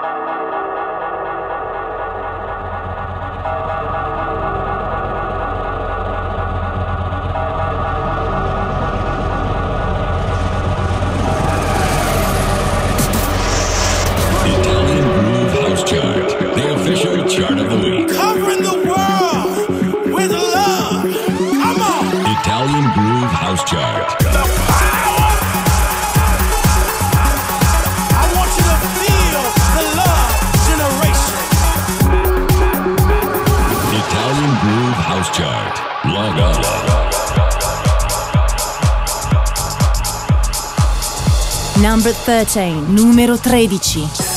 13, numero 13.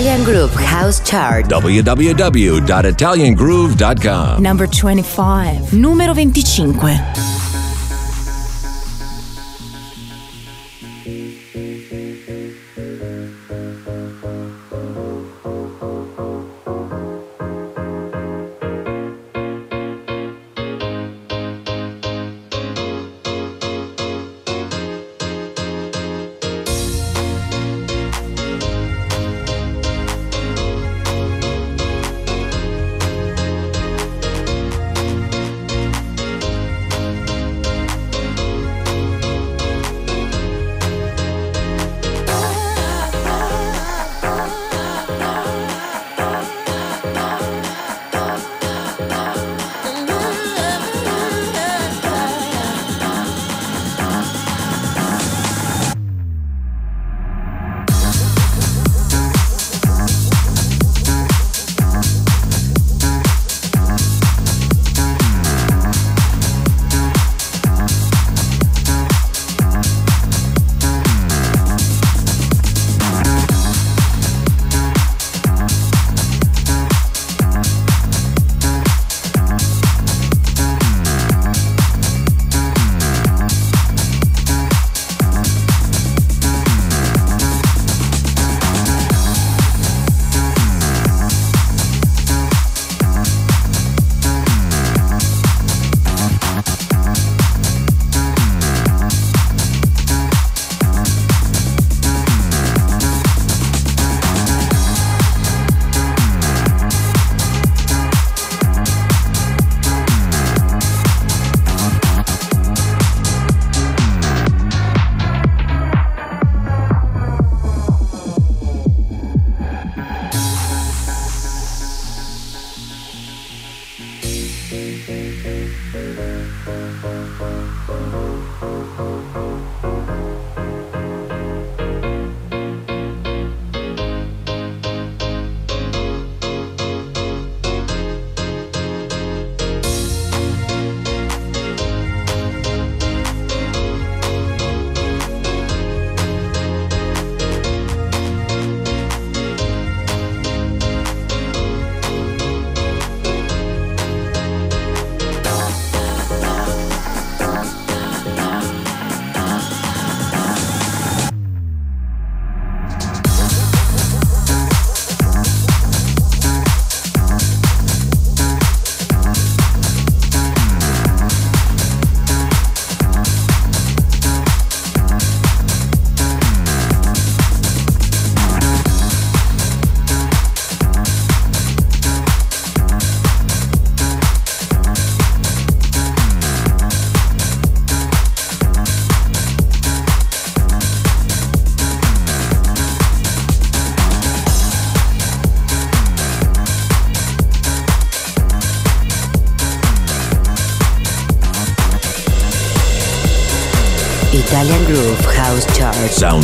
Italian Groove House Chart. www.italiangroove.com. Number 25. Numero 25.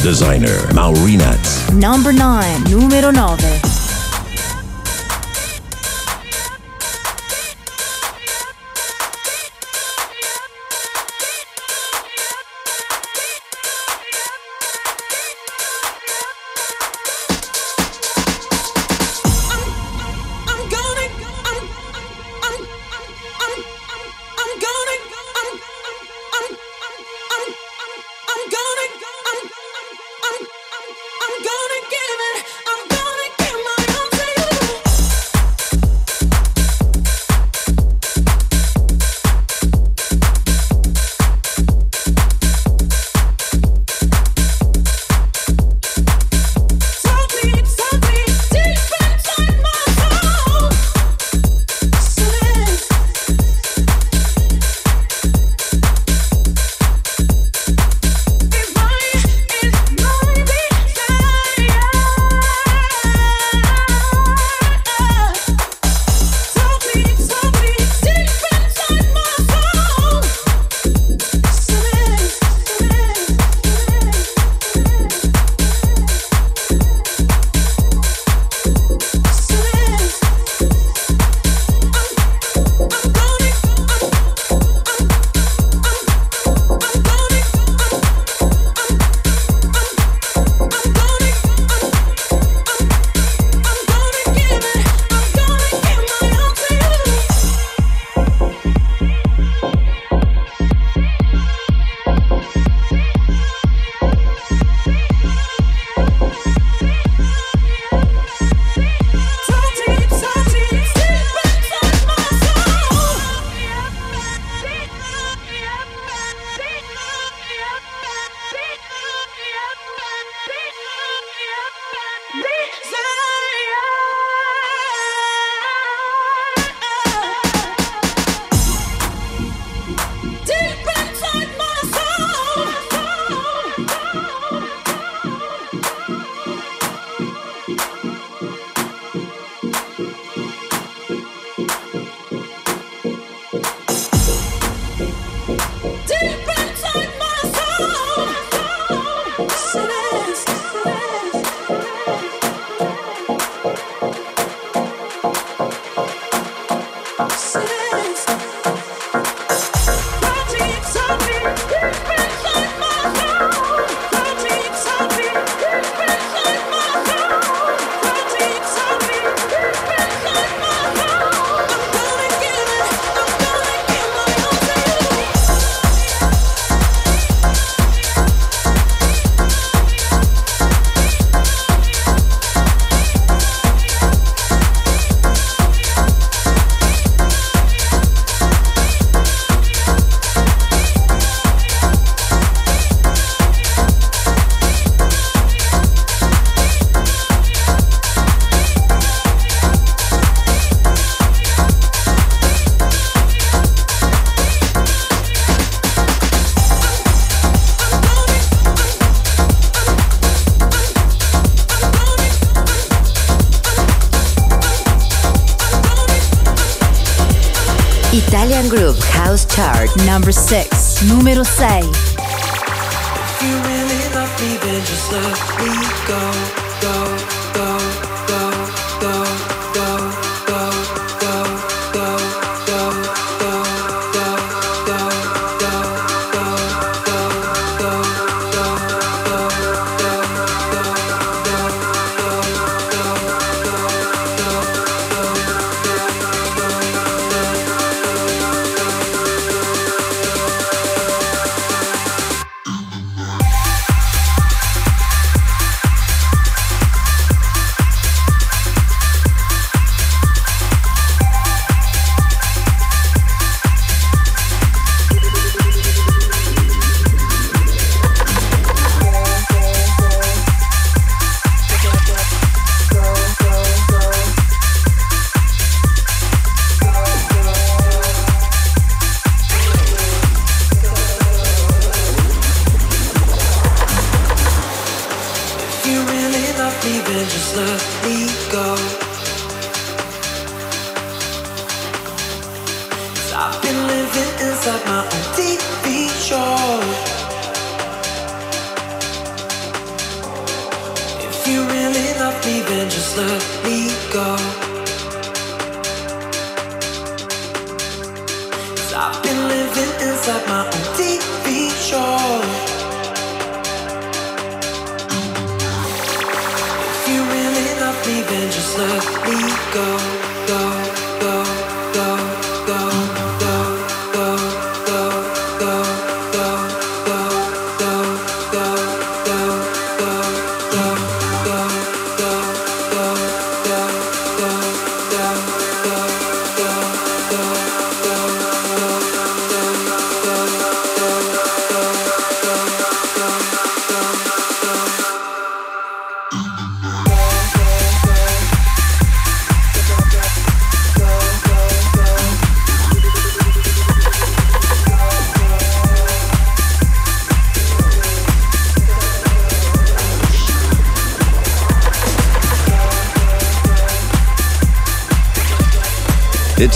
designer Maurinat. Number 9, numero 9. number 6, número 6.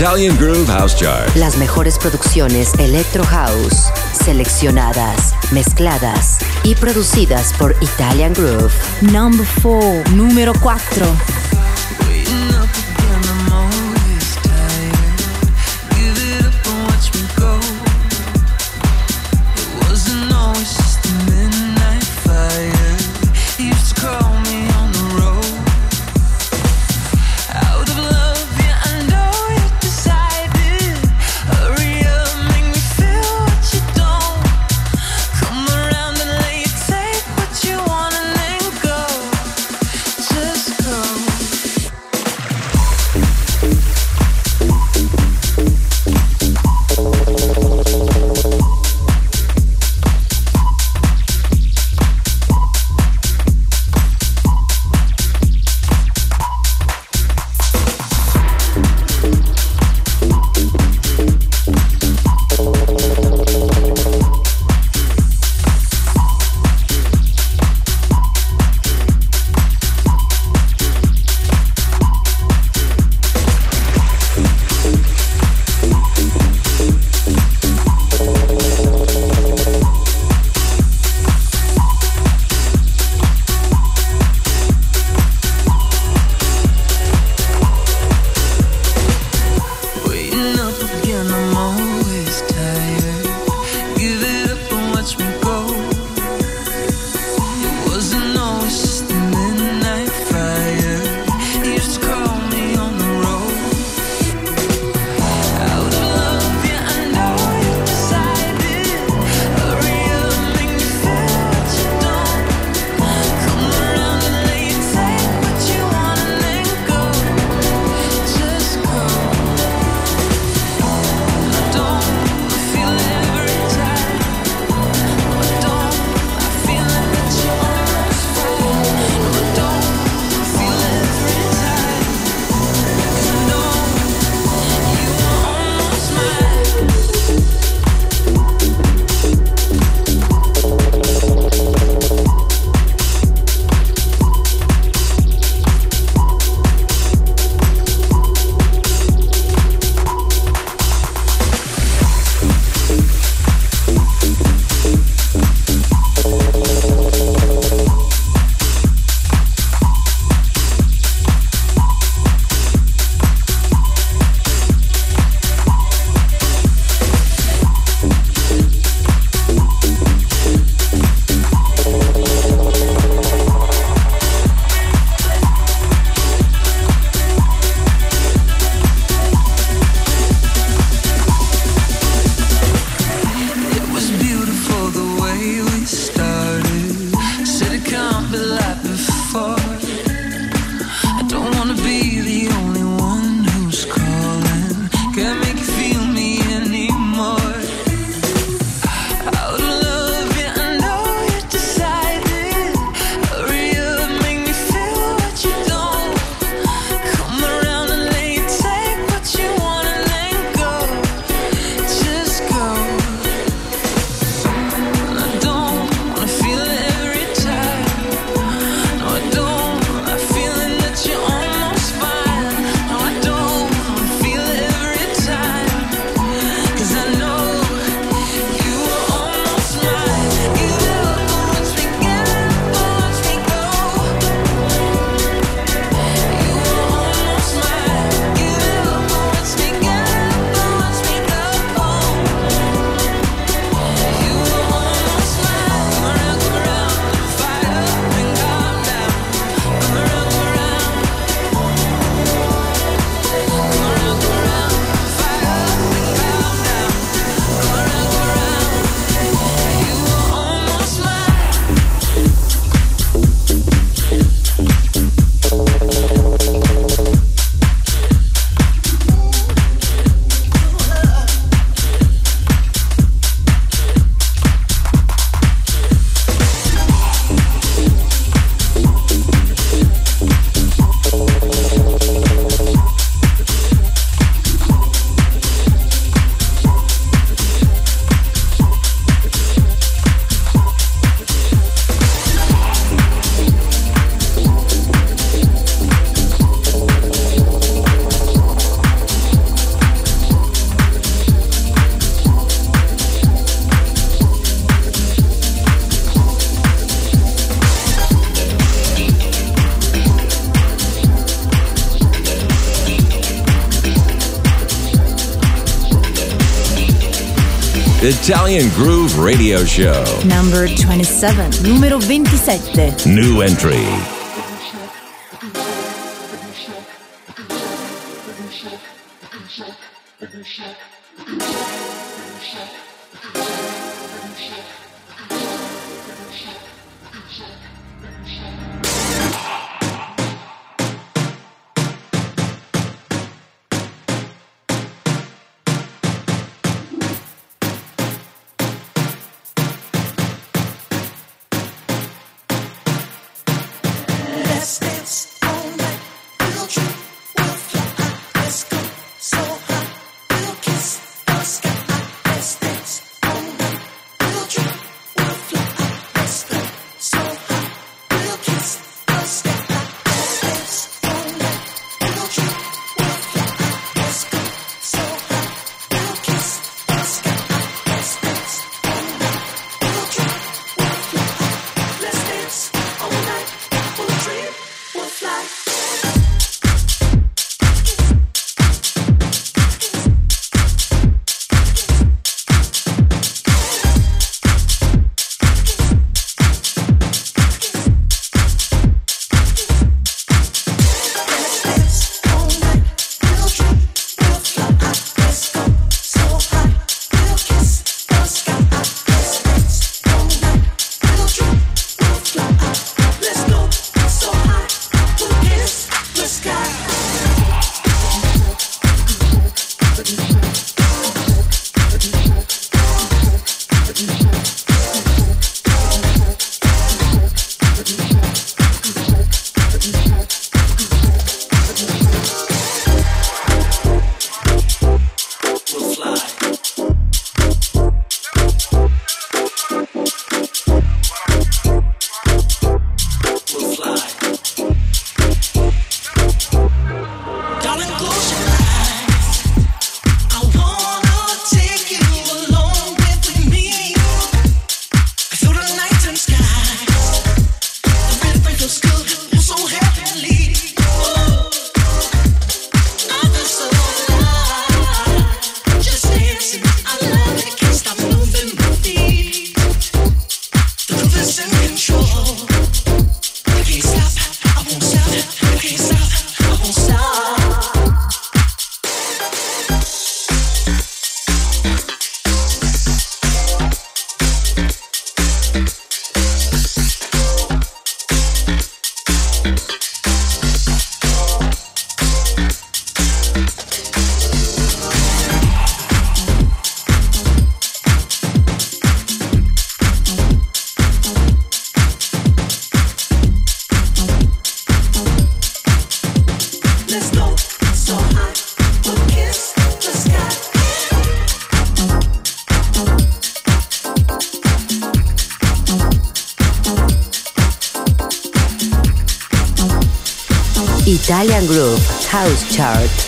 Italian Groove House Chart. Las mejores producciones Electro House, seleccionadas, mezcladas y producidas por Italian Groove. Number 4, número 4. Italian Groove Radio Show. Number 27. Numero 27. New entry.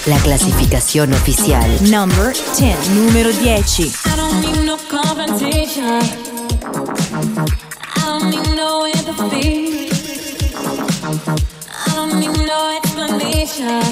La clasificación oficial. Number 10. Numero 10. I don't need no confrontation. I don't need no empathy. I don't need no explanation.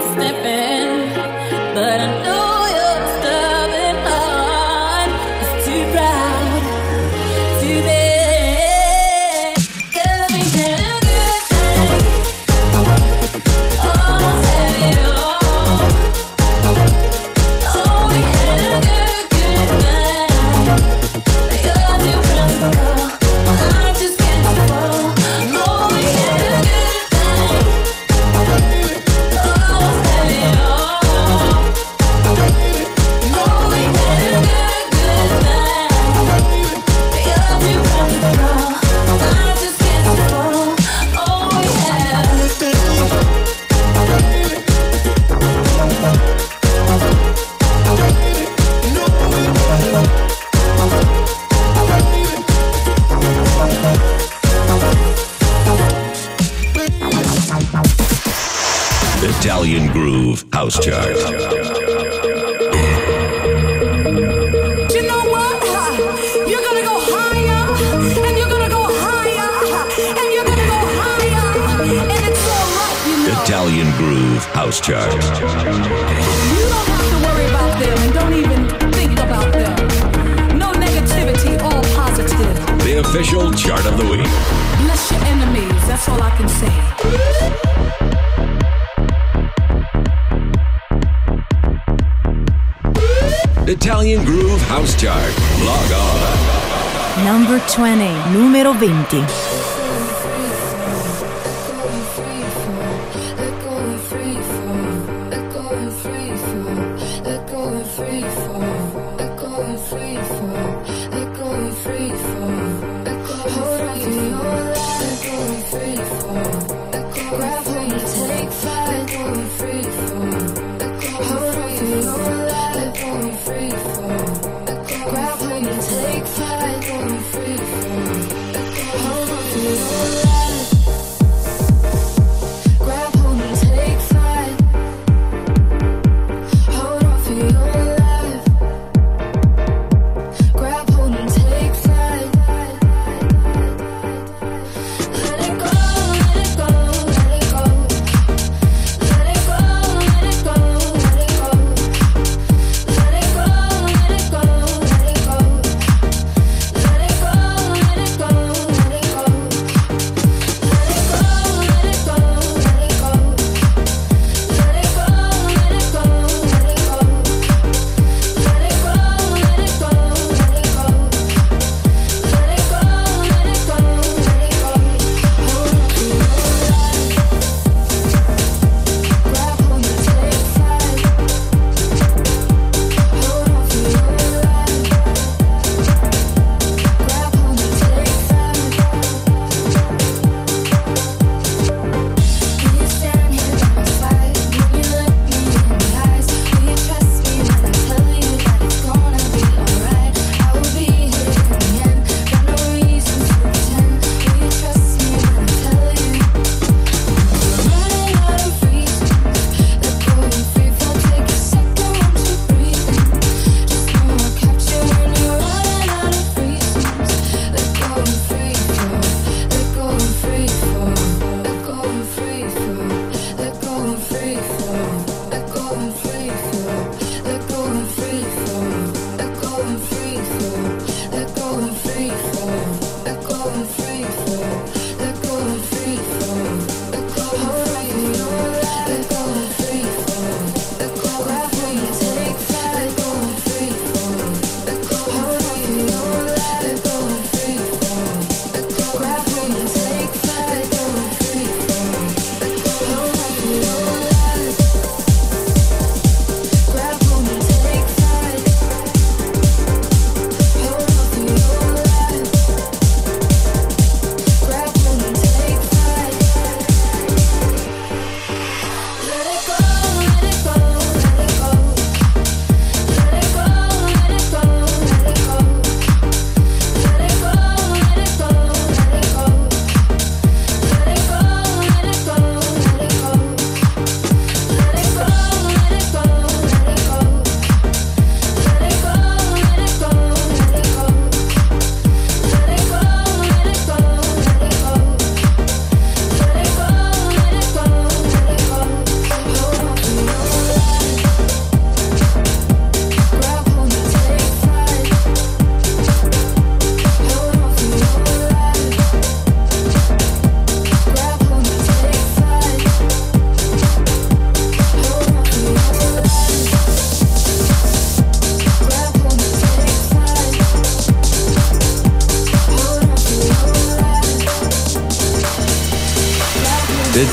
20, numero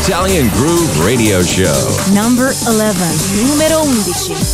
Italian Groove Radio Show. Number 11. Numero 11.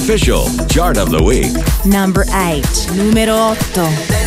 Official, Chart of the Week. Number 8. Número 8.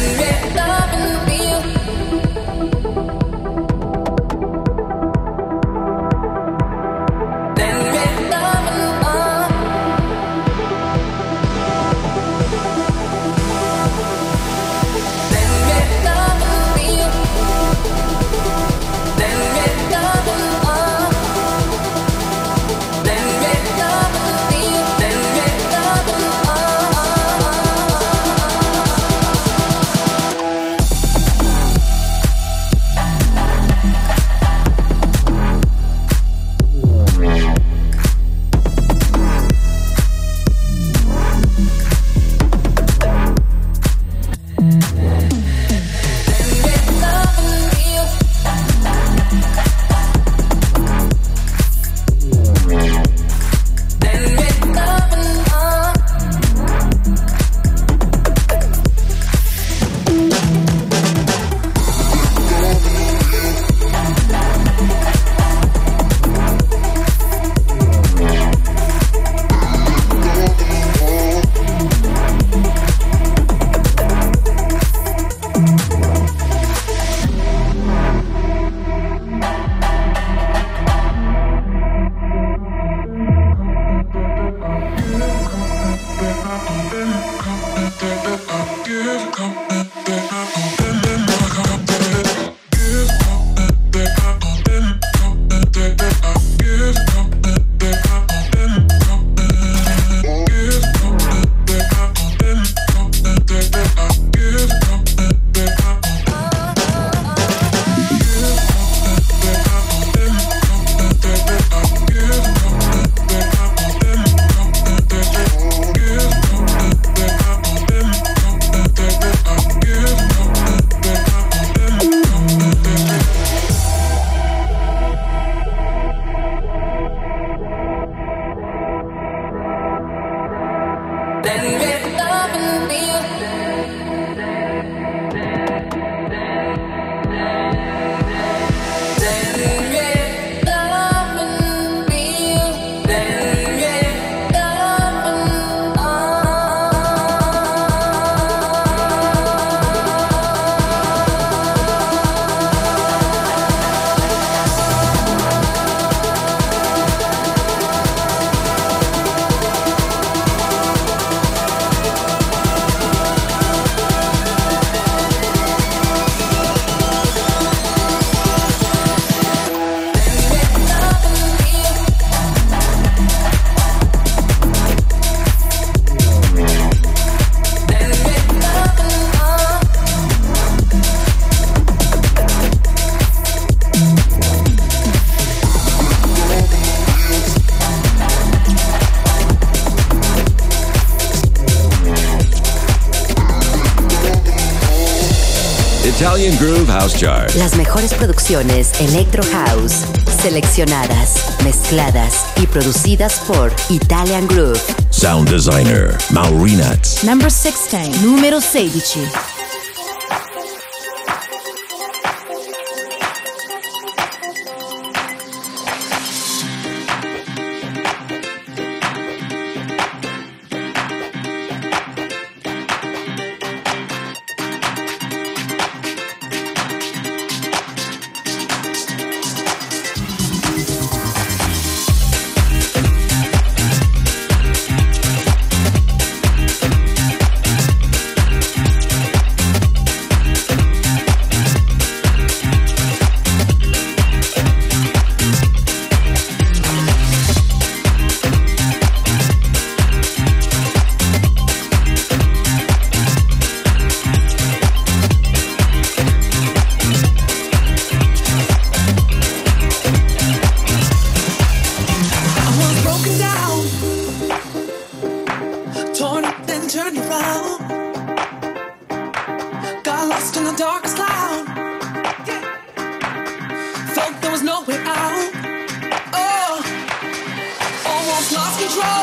House Chart. Las mejores producciones Electro House, seleccionadas, mezcladas y producidas por Italian Group. Sound designer Maurinat. Number 16. Numero 16. control.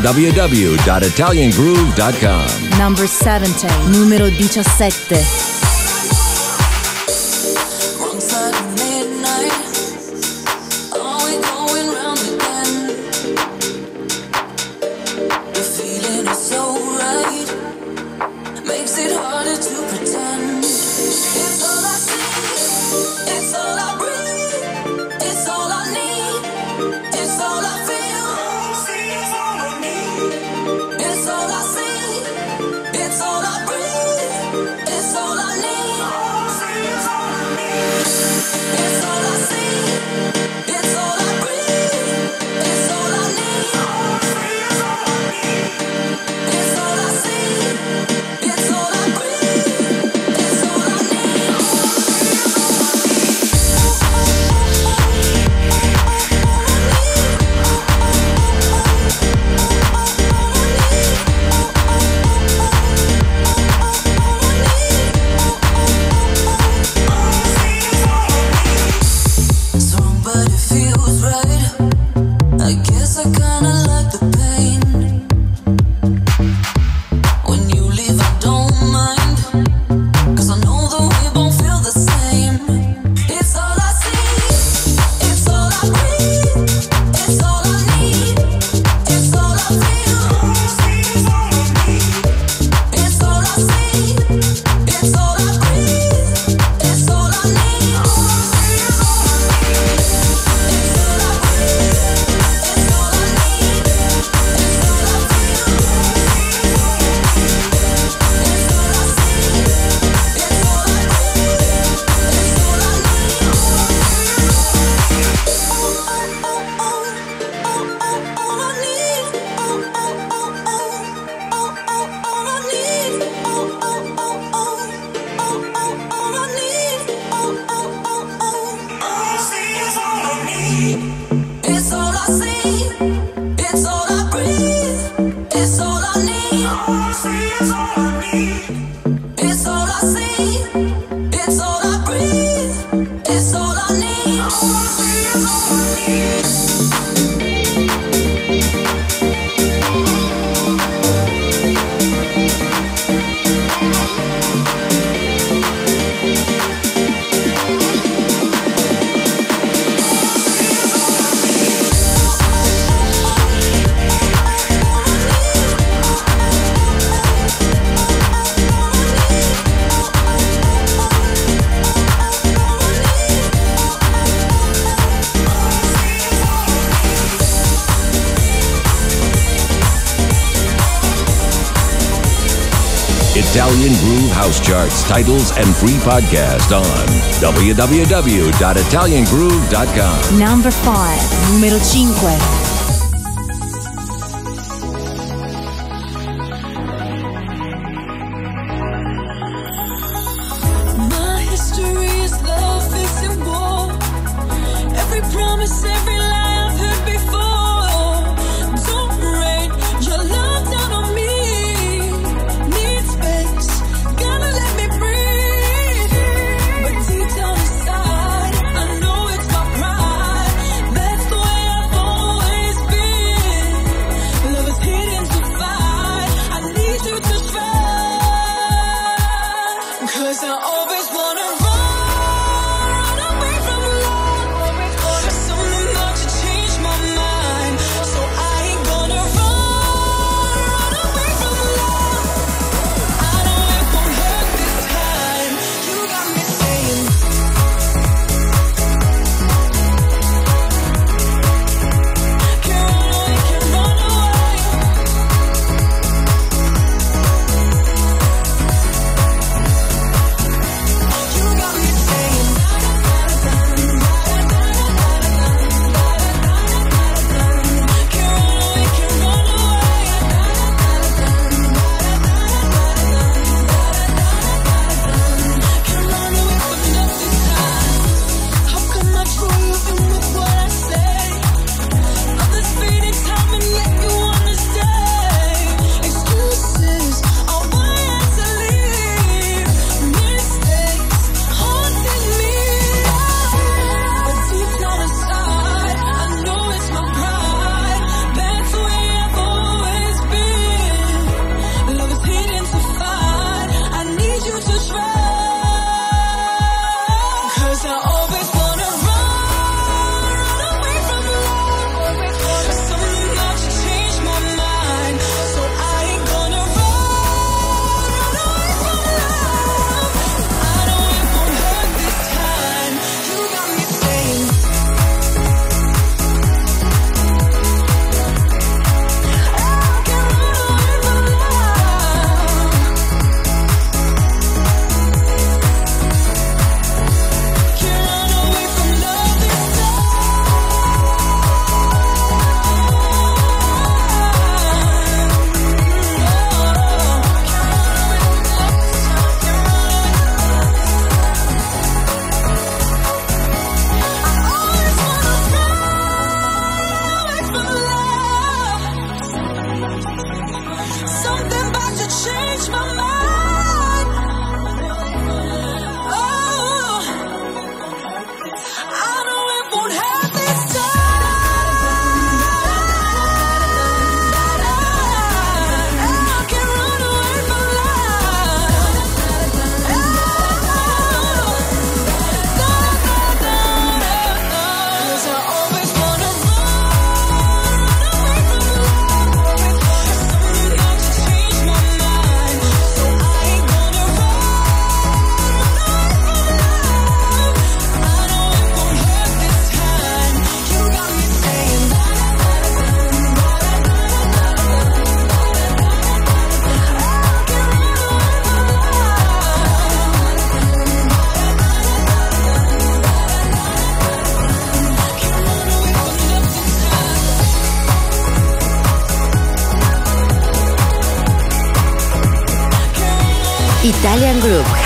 www.italiangroove.com. Number 17, numero 17. titles and free podcast on www.italiangroove.com. Number 5, numero 5.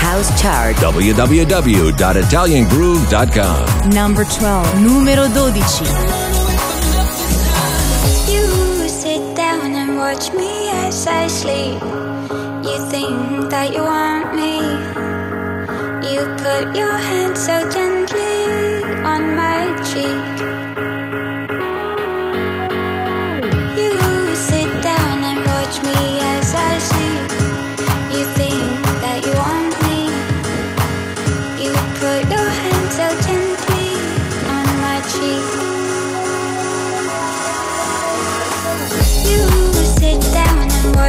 House Chart. www.italiangroove.com. Number 12, numero 12. You sit down and watch me as I sleep.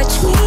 touch me.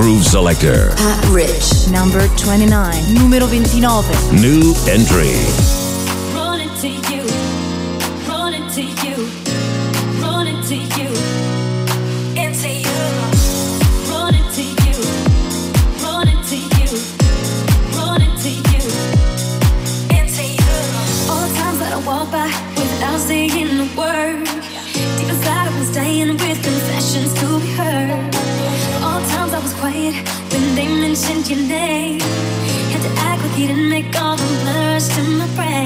Groove Selector. Pat Rich, number 29. Numero 29. New entry. your name. Had to act like you didn't make all the blurs to my friends.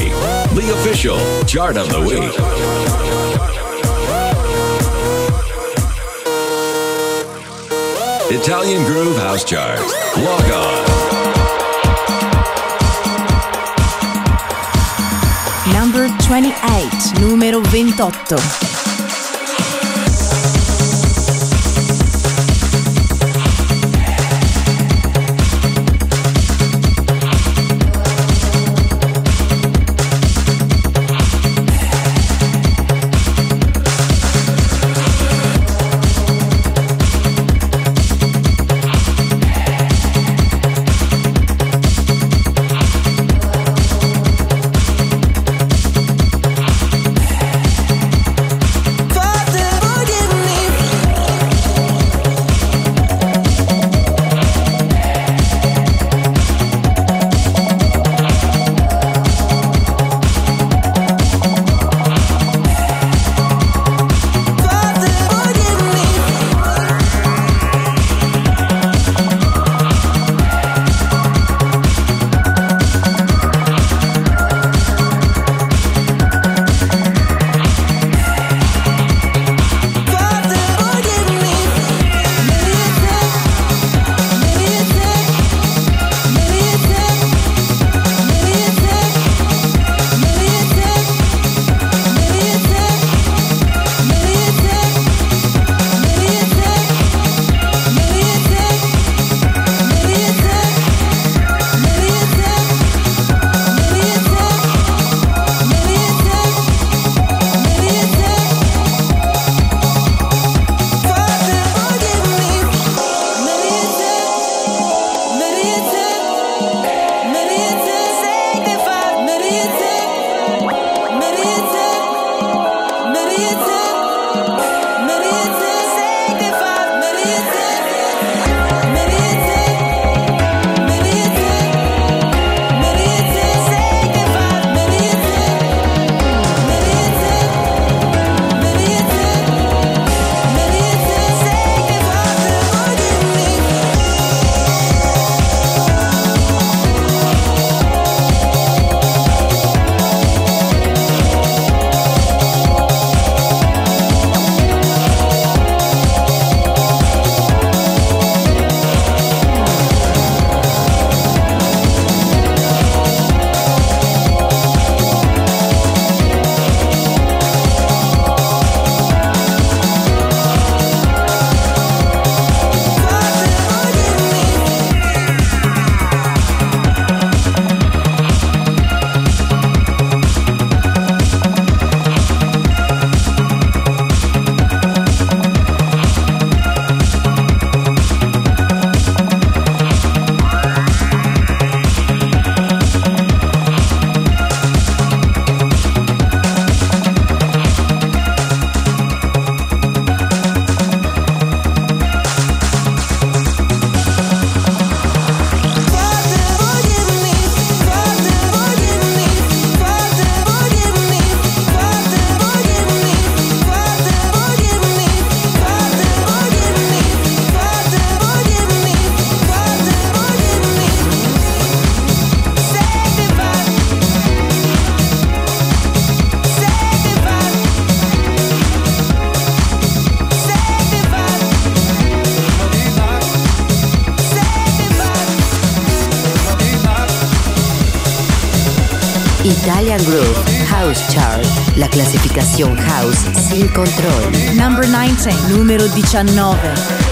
Week, the official chart of the week. Italian Groove House Chart. Log on. Number 28, numero 28. Italian Groove House Chart, la classificazione house sin control. Number 19, número 19.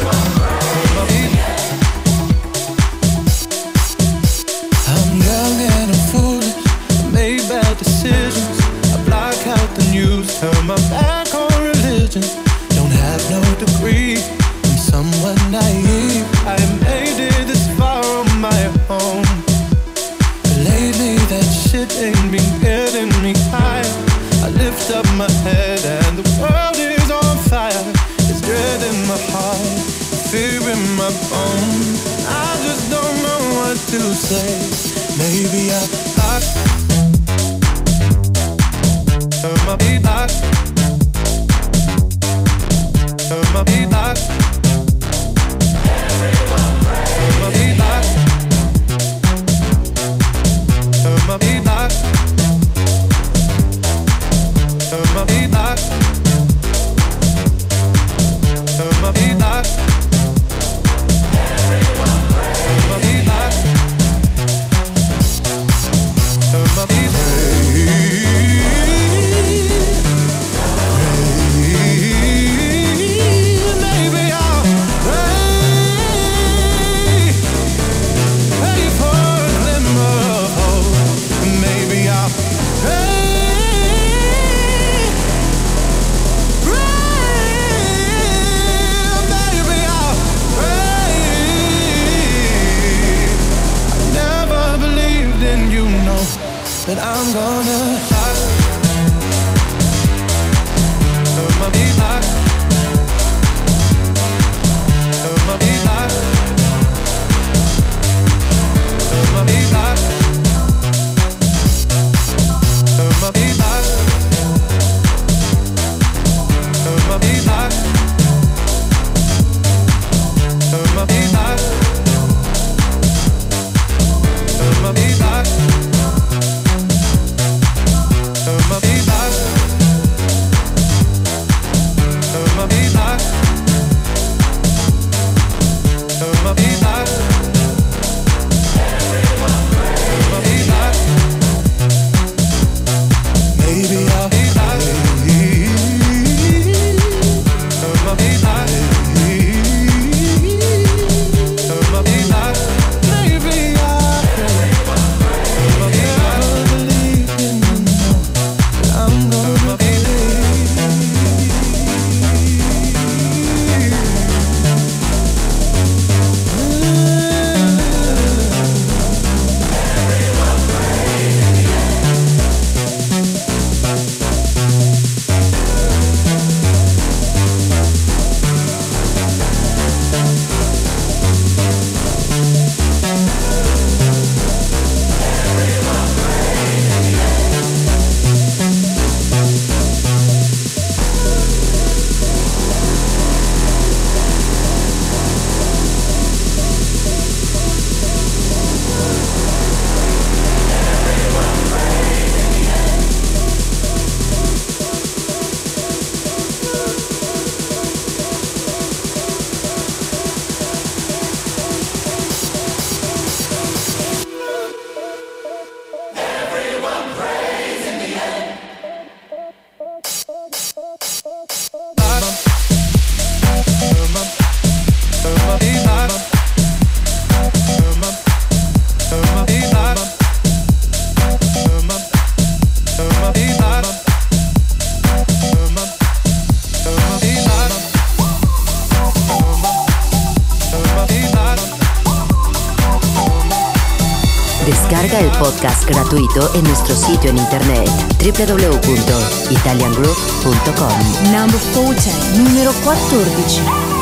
gratuito en nuestro sito en internet www.italiangroup.com. Number 14, numero 14.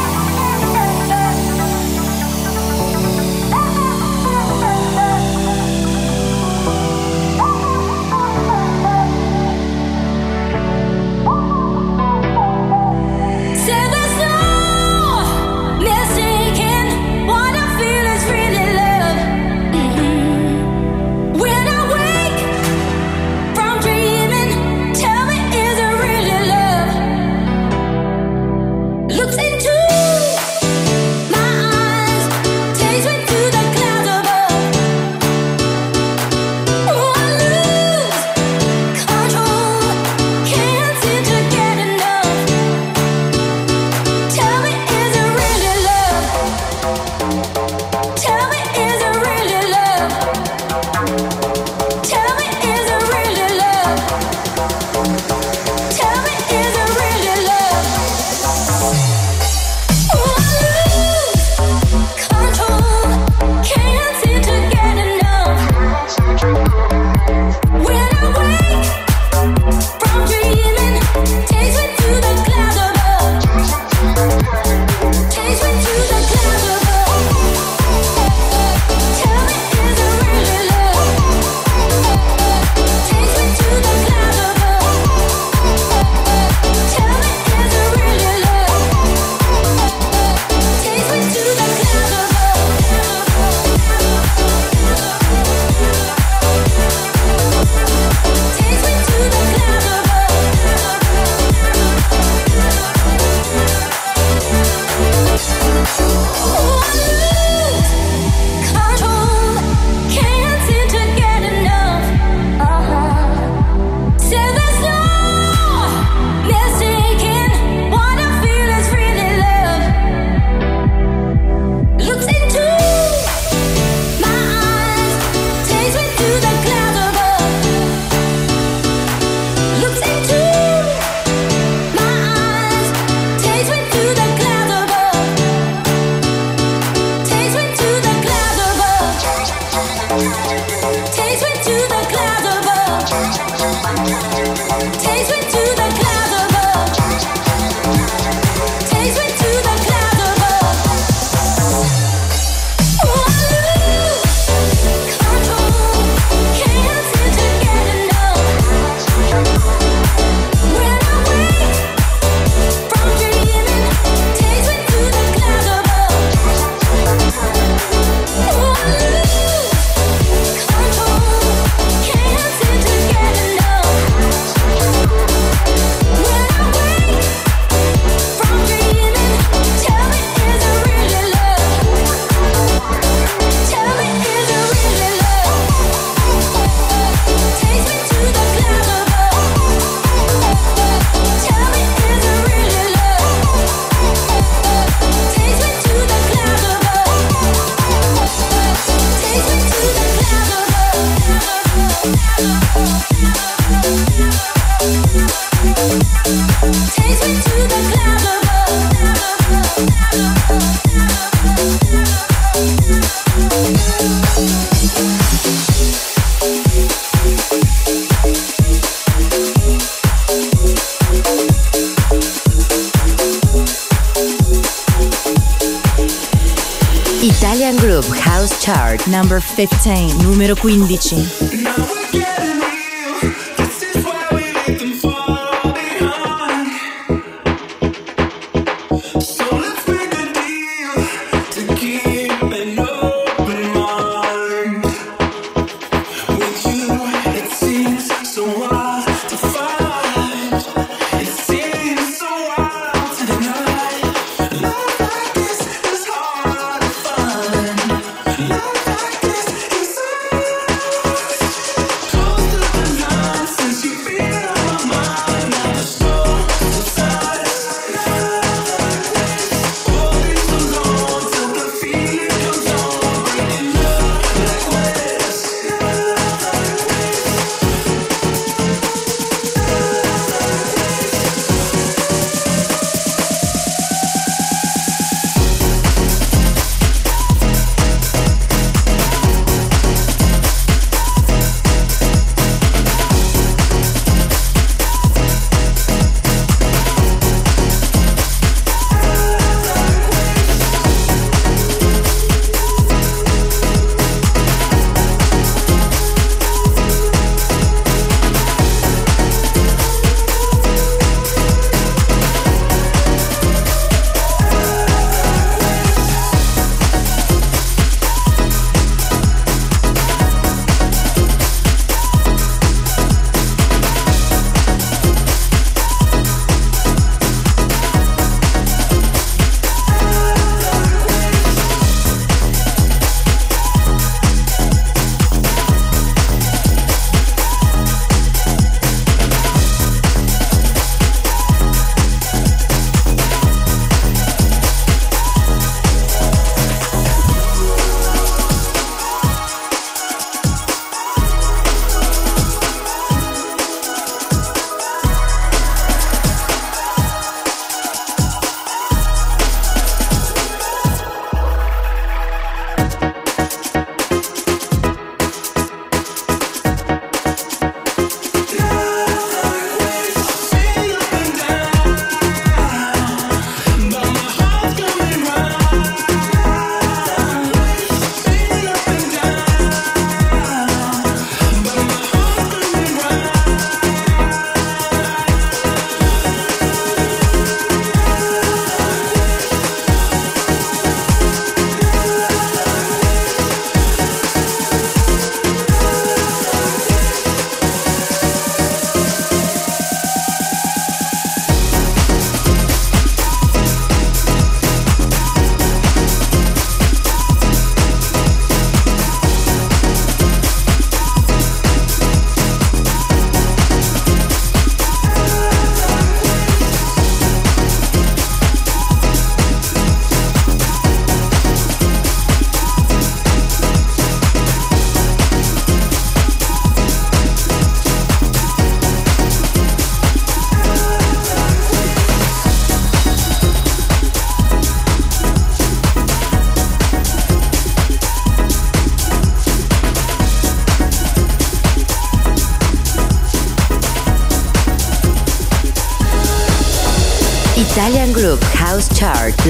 15, numero 15.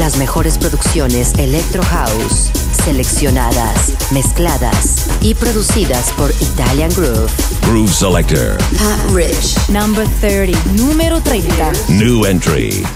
las mejores producciones Electro House, seleccionadas, mezcladas y producidas por Italian Groove. Groove Selector. Pat Rich. Number 30. Número 30. New Entry.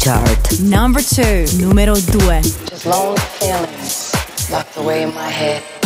chart. Number 2, numero due. Just lonely feelings, locked away in my head.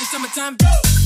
the summertime. Go.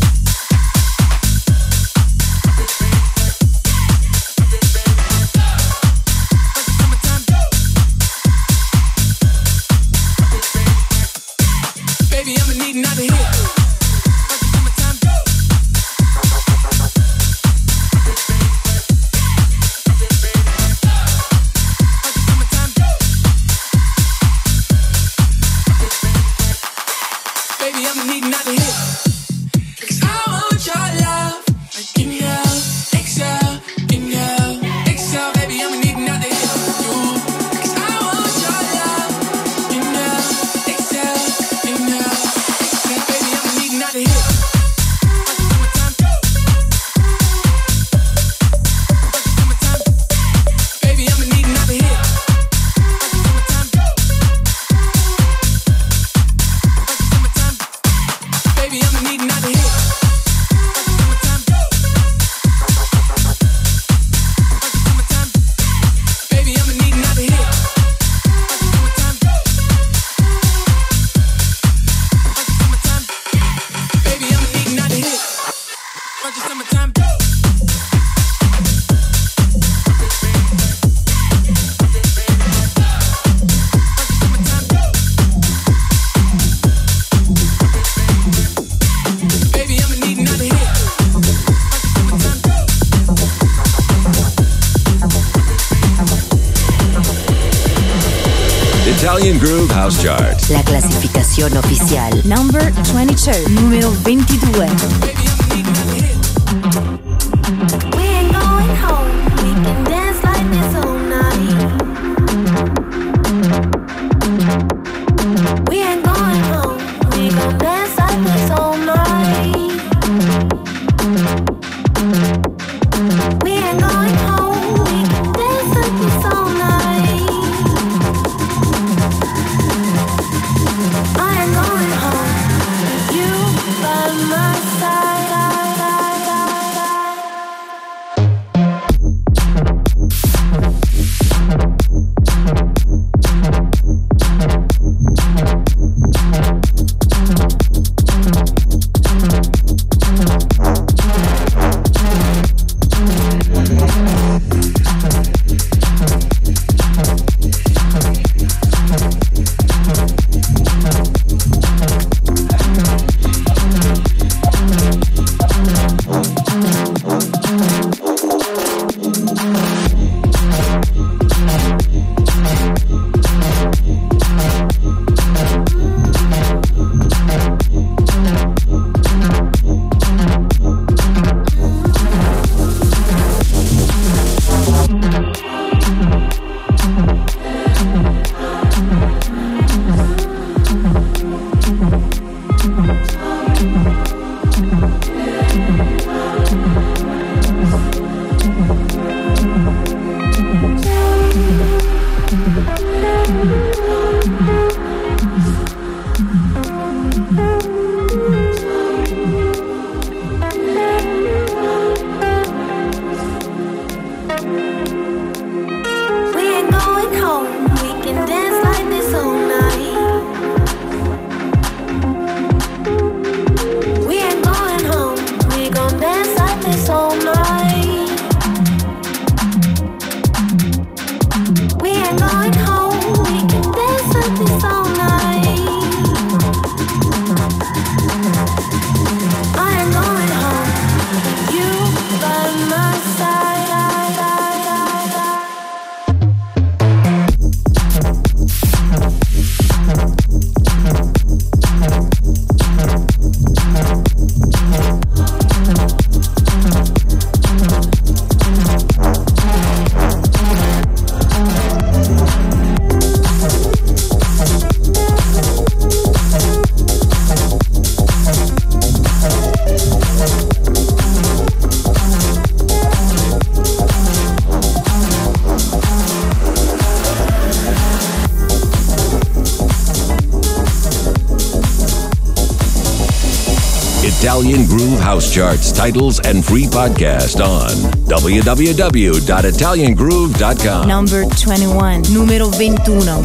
charts, titles, and free podcast on www.italiangroove.com. Number 21. Numero 21.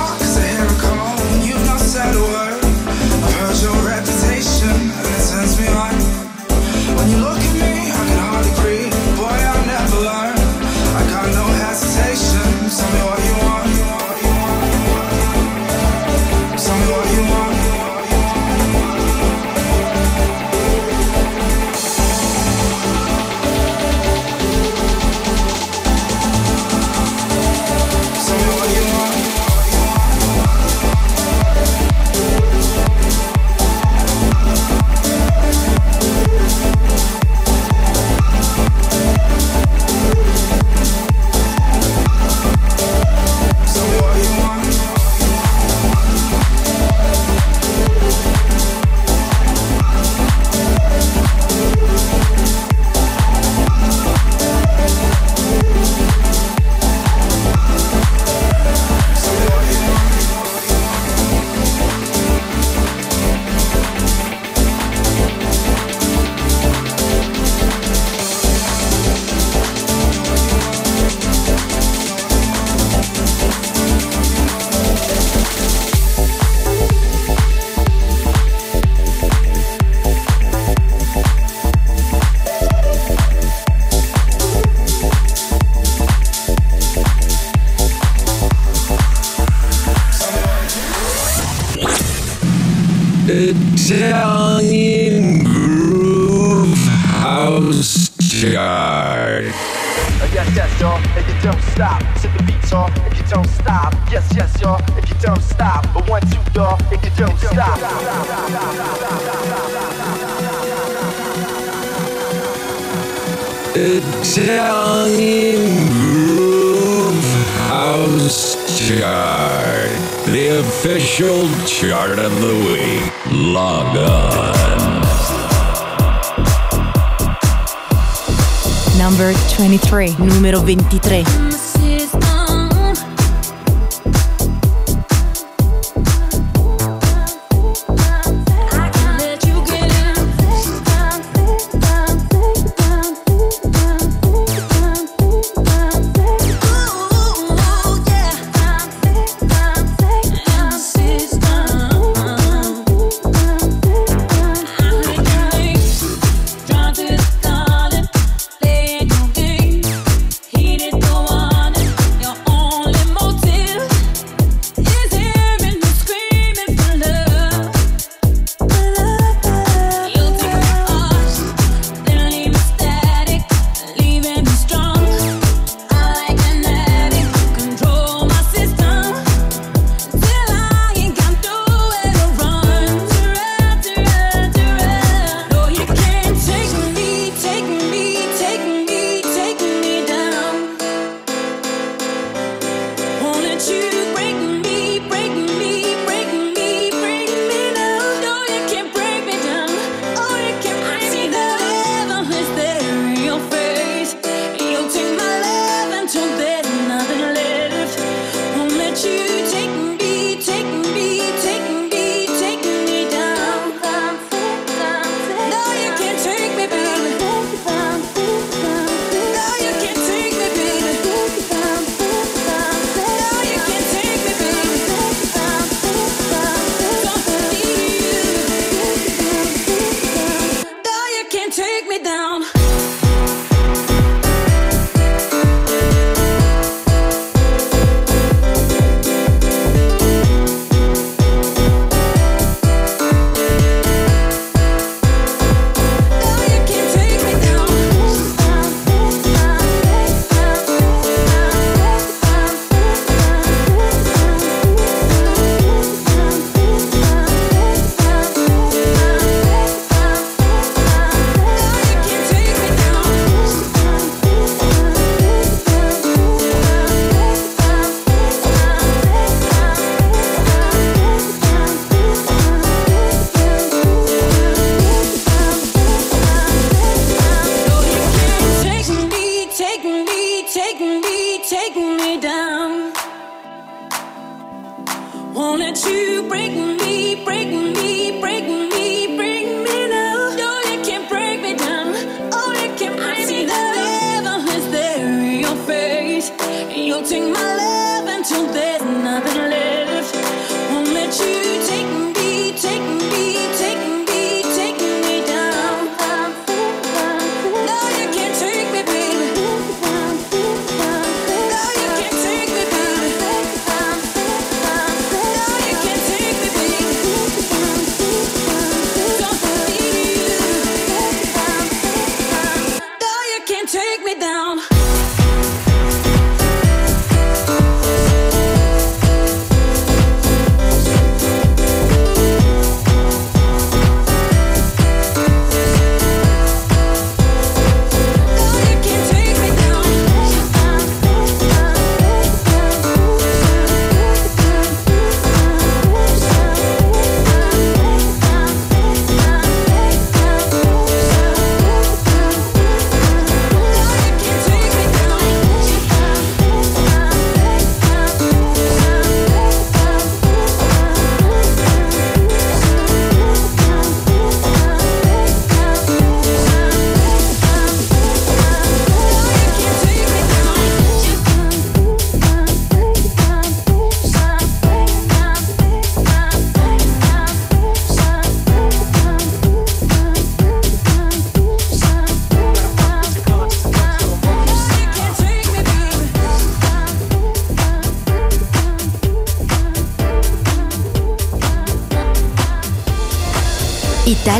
2023.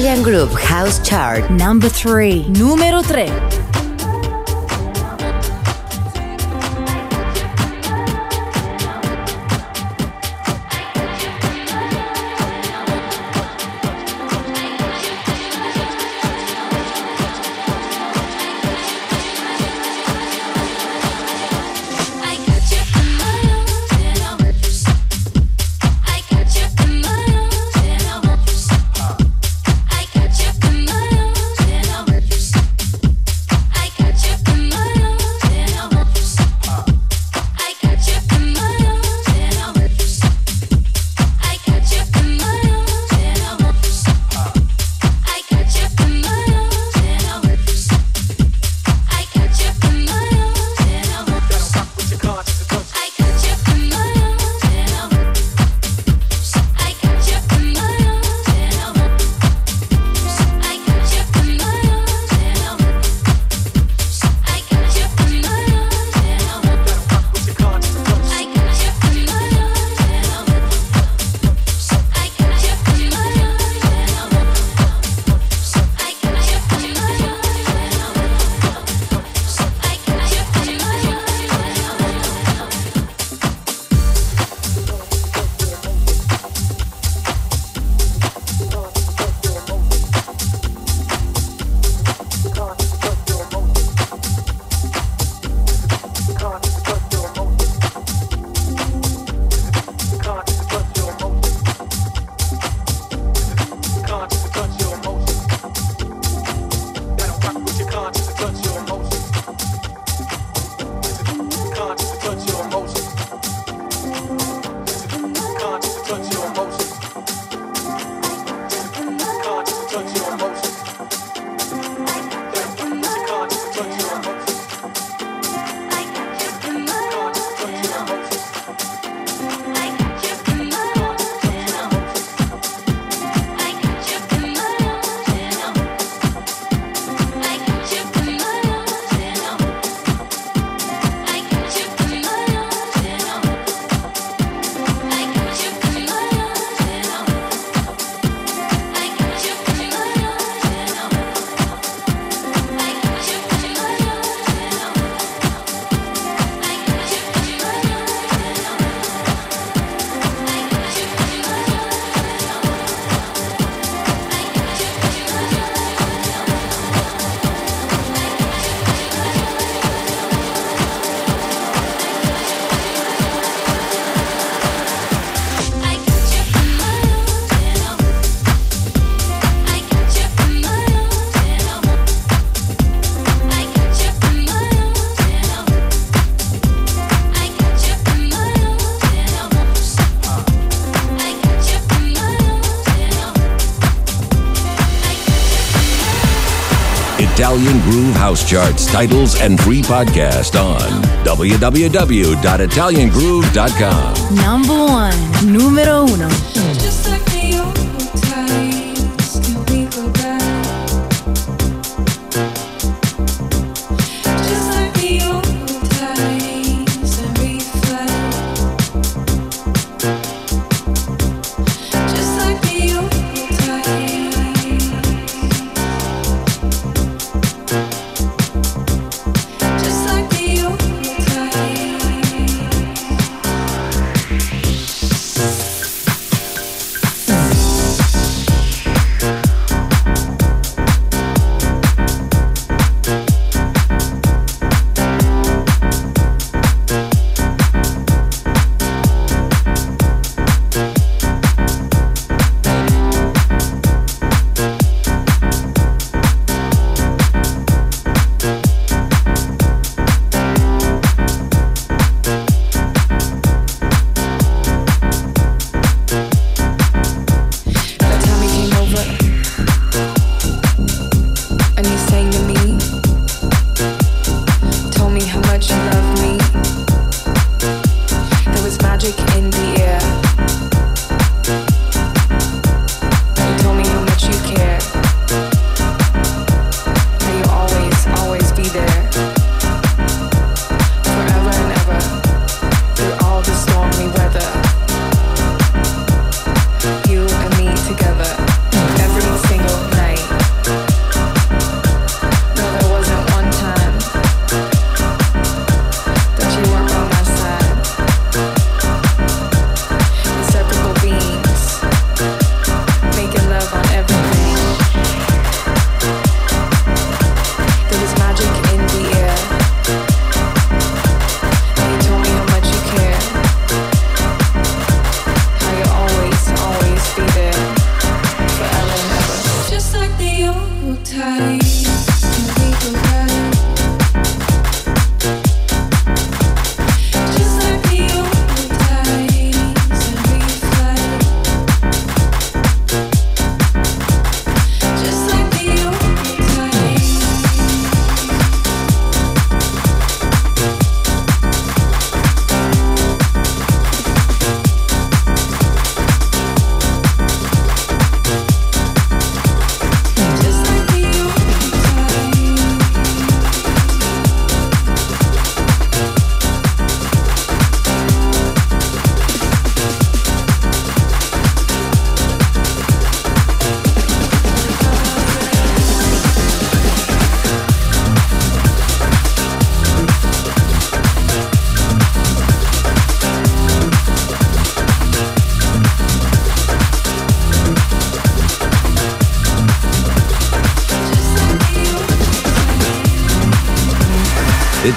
Italian Groove House Chart. Number 3, numero 3. house charts, titles, and free podcast on www.italiangroove.com. Number one, numero uno.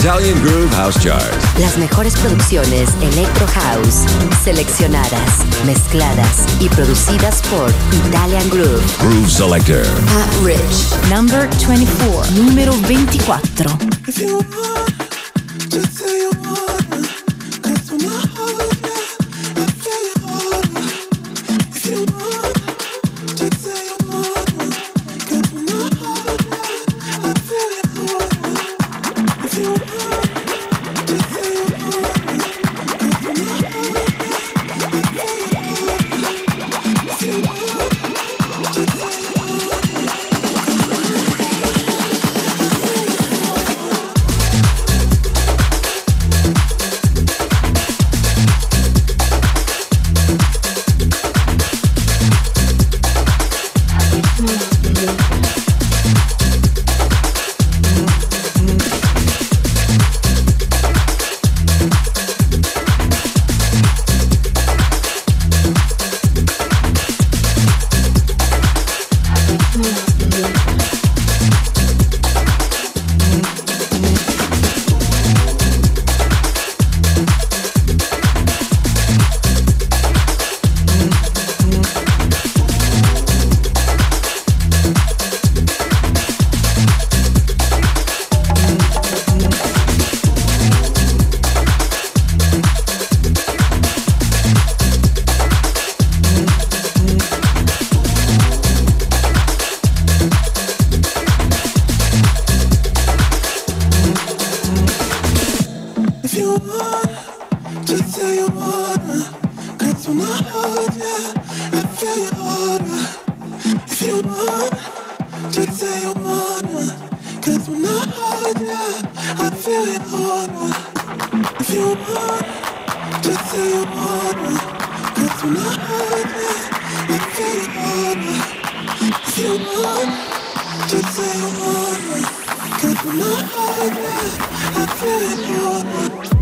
Italian Groove House Charts. Las mejores producciones Electro House, seleccionadas, mezcladas y producidas por Italian Groove. Groove Selector. Pat Rich. Number 24. Número 24. To say you wanna, when I hold ya, I feel you order. If you want to say you wanna, cause when I hold ya, I feel you order. If you want to say you wanna, when I hold ya, I feel you order. If you want to say you wanna, when I hold ya, I feel you order.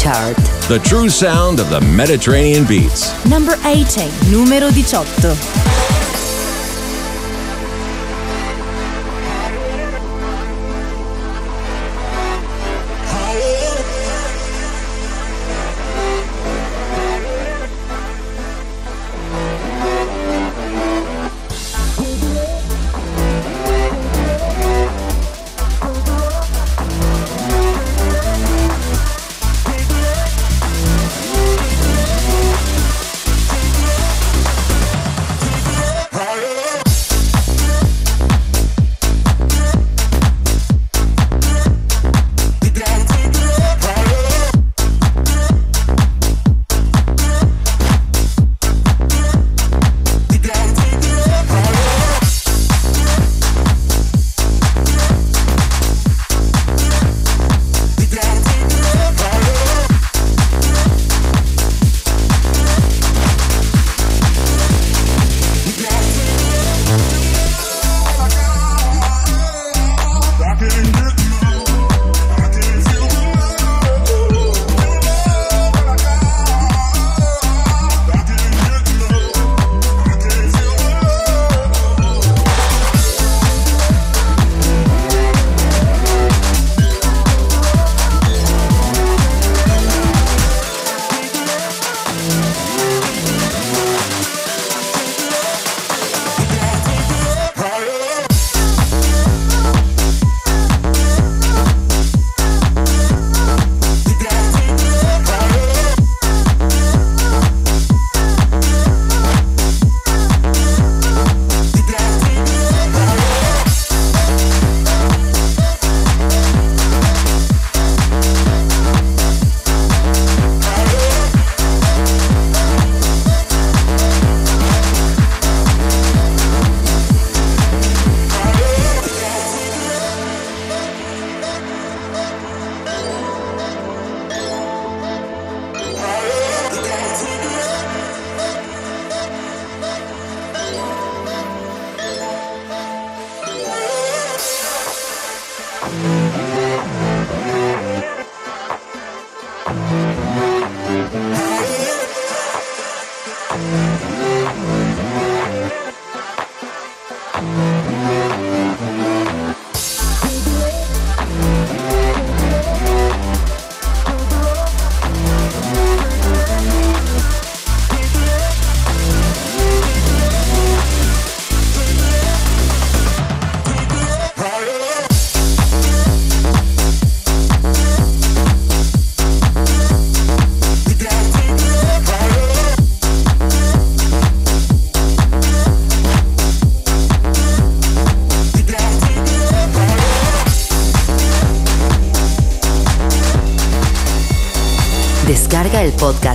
Chart. The true sound of the Mediterranean beats. Number 18, numero 18.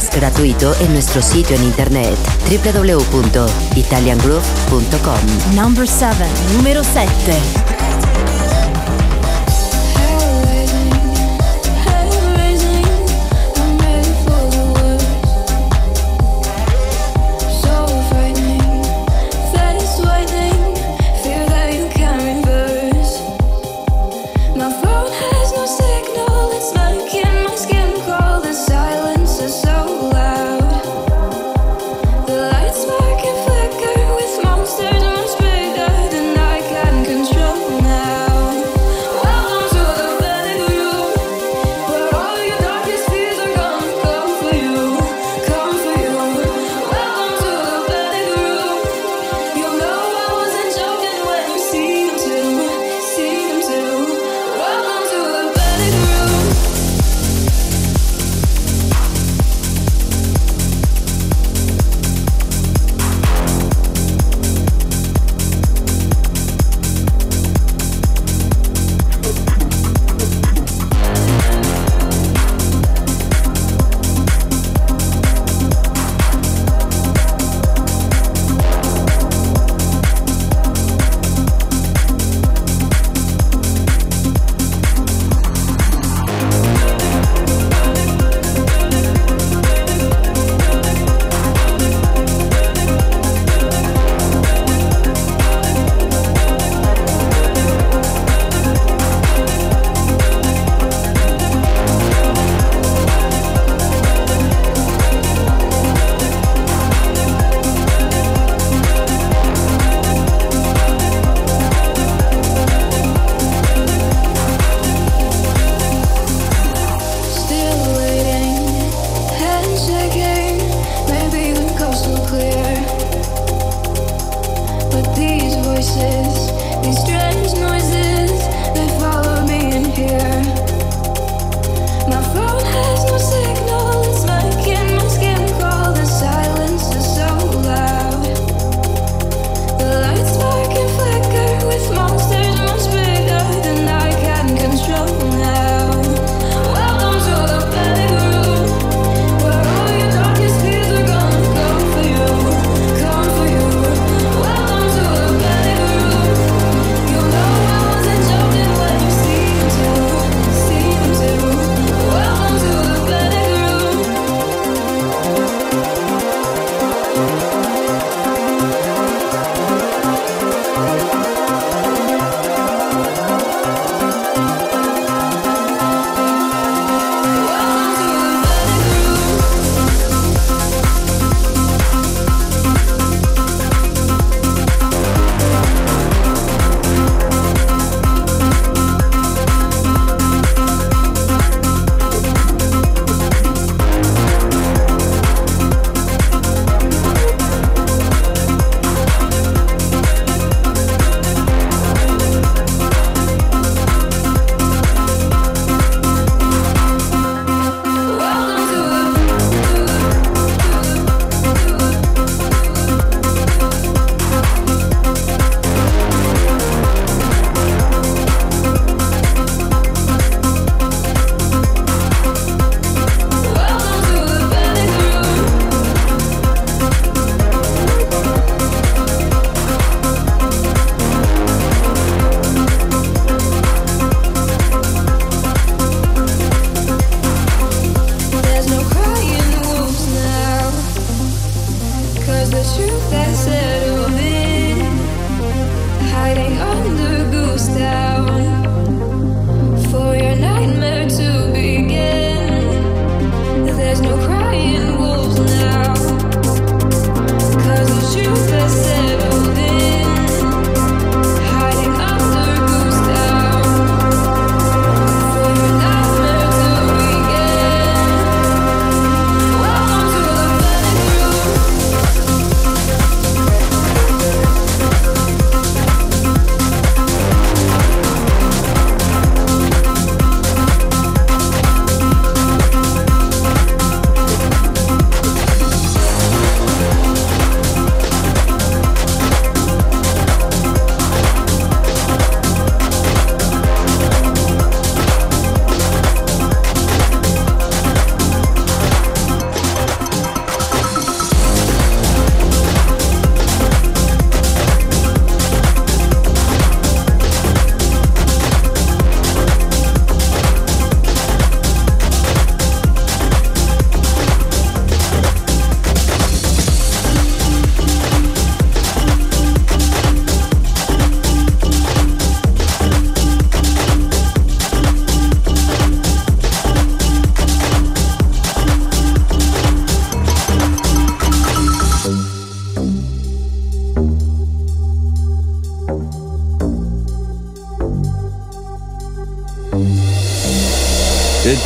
podcast gratuito en nuestro sitio en internet www.italiangroove.com. Number 7, número 7.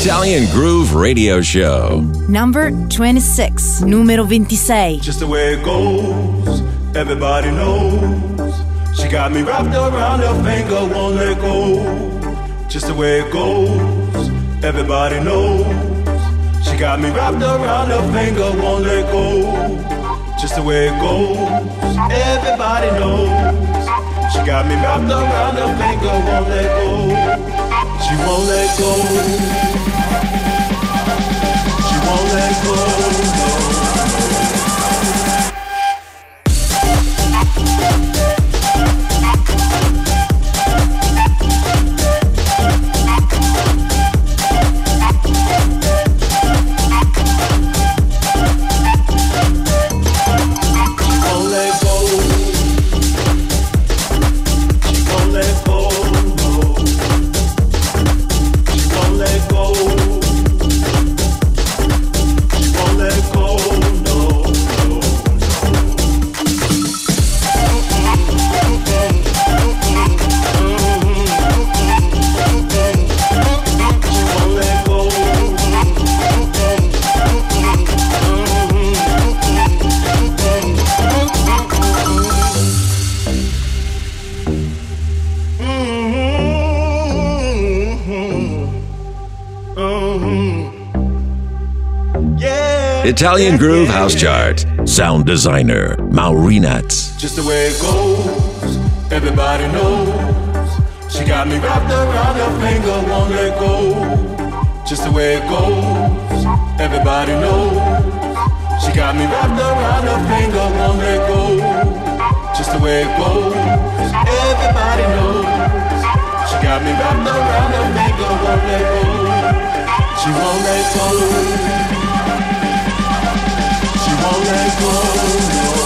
Italian Groove Radio Show. Number 26, numero 26. Just the way it goes, everybody knows. She got me wrapped around her finger, won't let go. Just the way it goes, everybody knows. She got me wrapped around her finger, won't let go. Just the way it goes, everybody knows. She got me wrapped around her finger, won't let go. She won't let go. She won't let go. She Italian Groove House Chart. Sound designer, Maurinats. Just the way it goes, everybody knows. She got me wrapped around her finger, won't let go. Just the way it goes, everybody knows. She got me wrapped around her finger, won't let go. Just the way it goes, everybody knows. She got me wrapped around her finger, won't let go. She won't let go. She won't let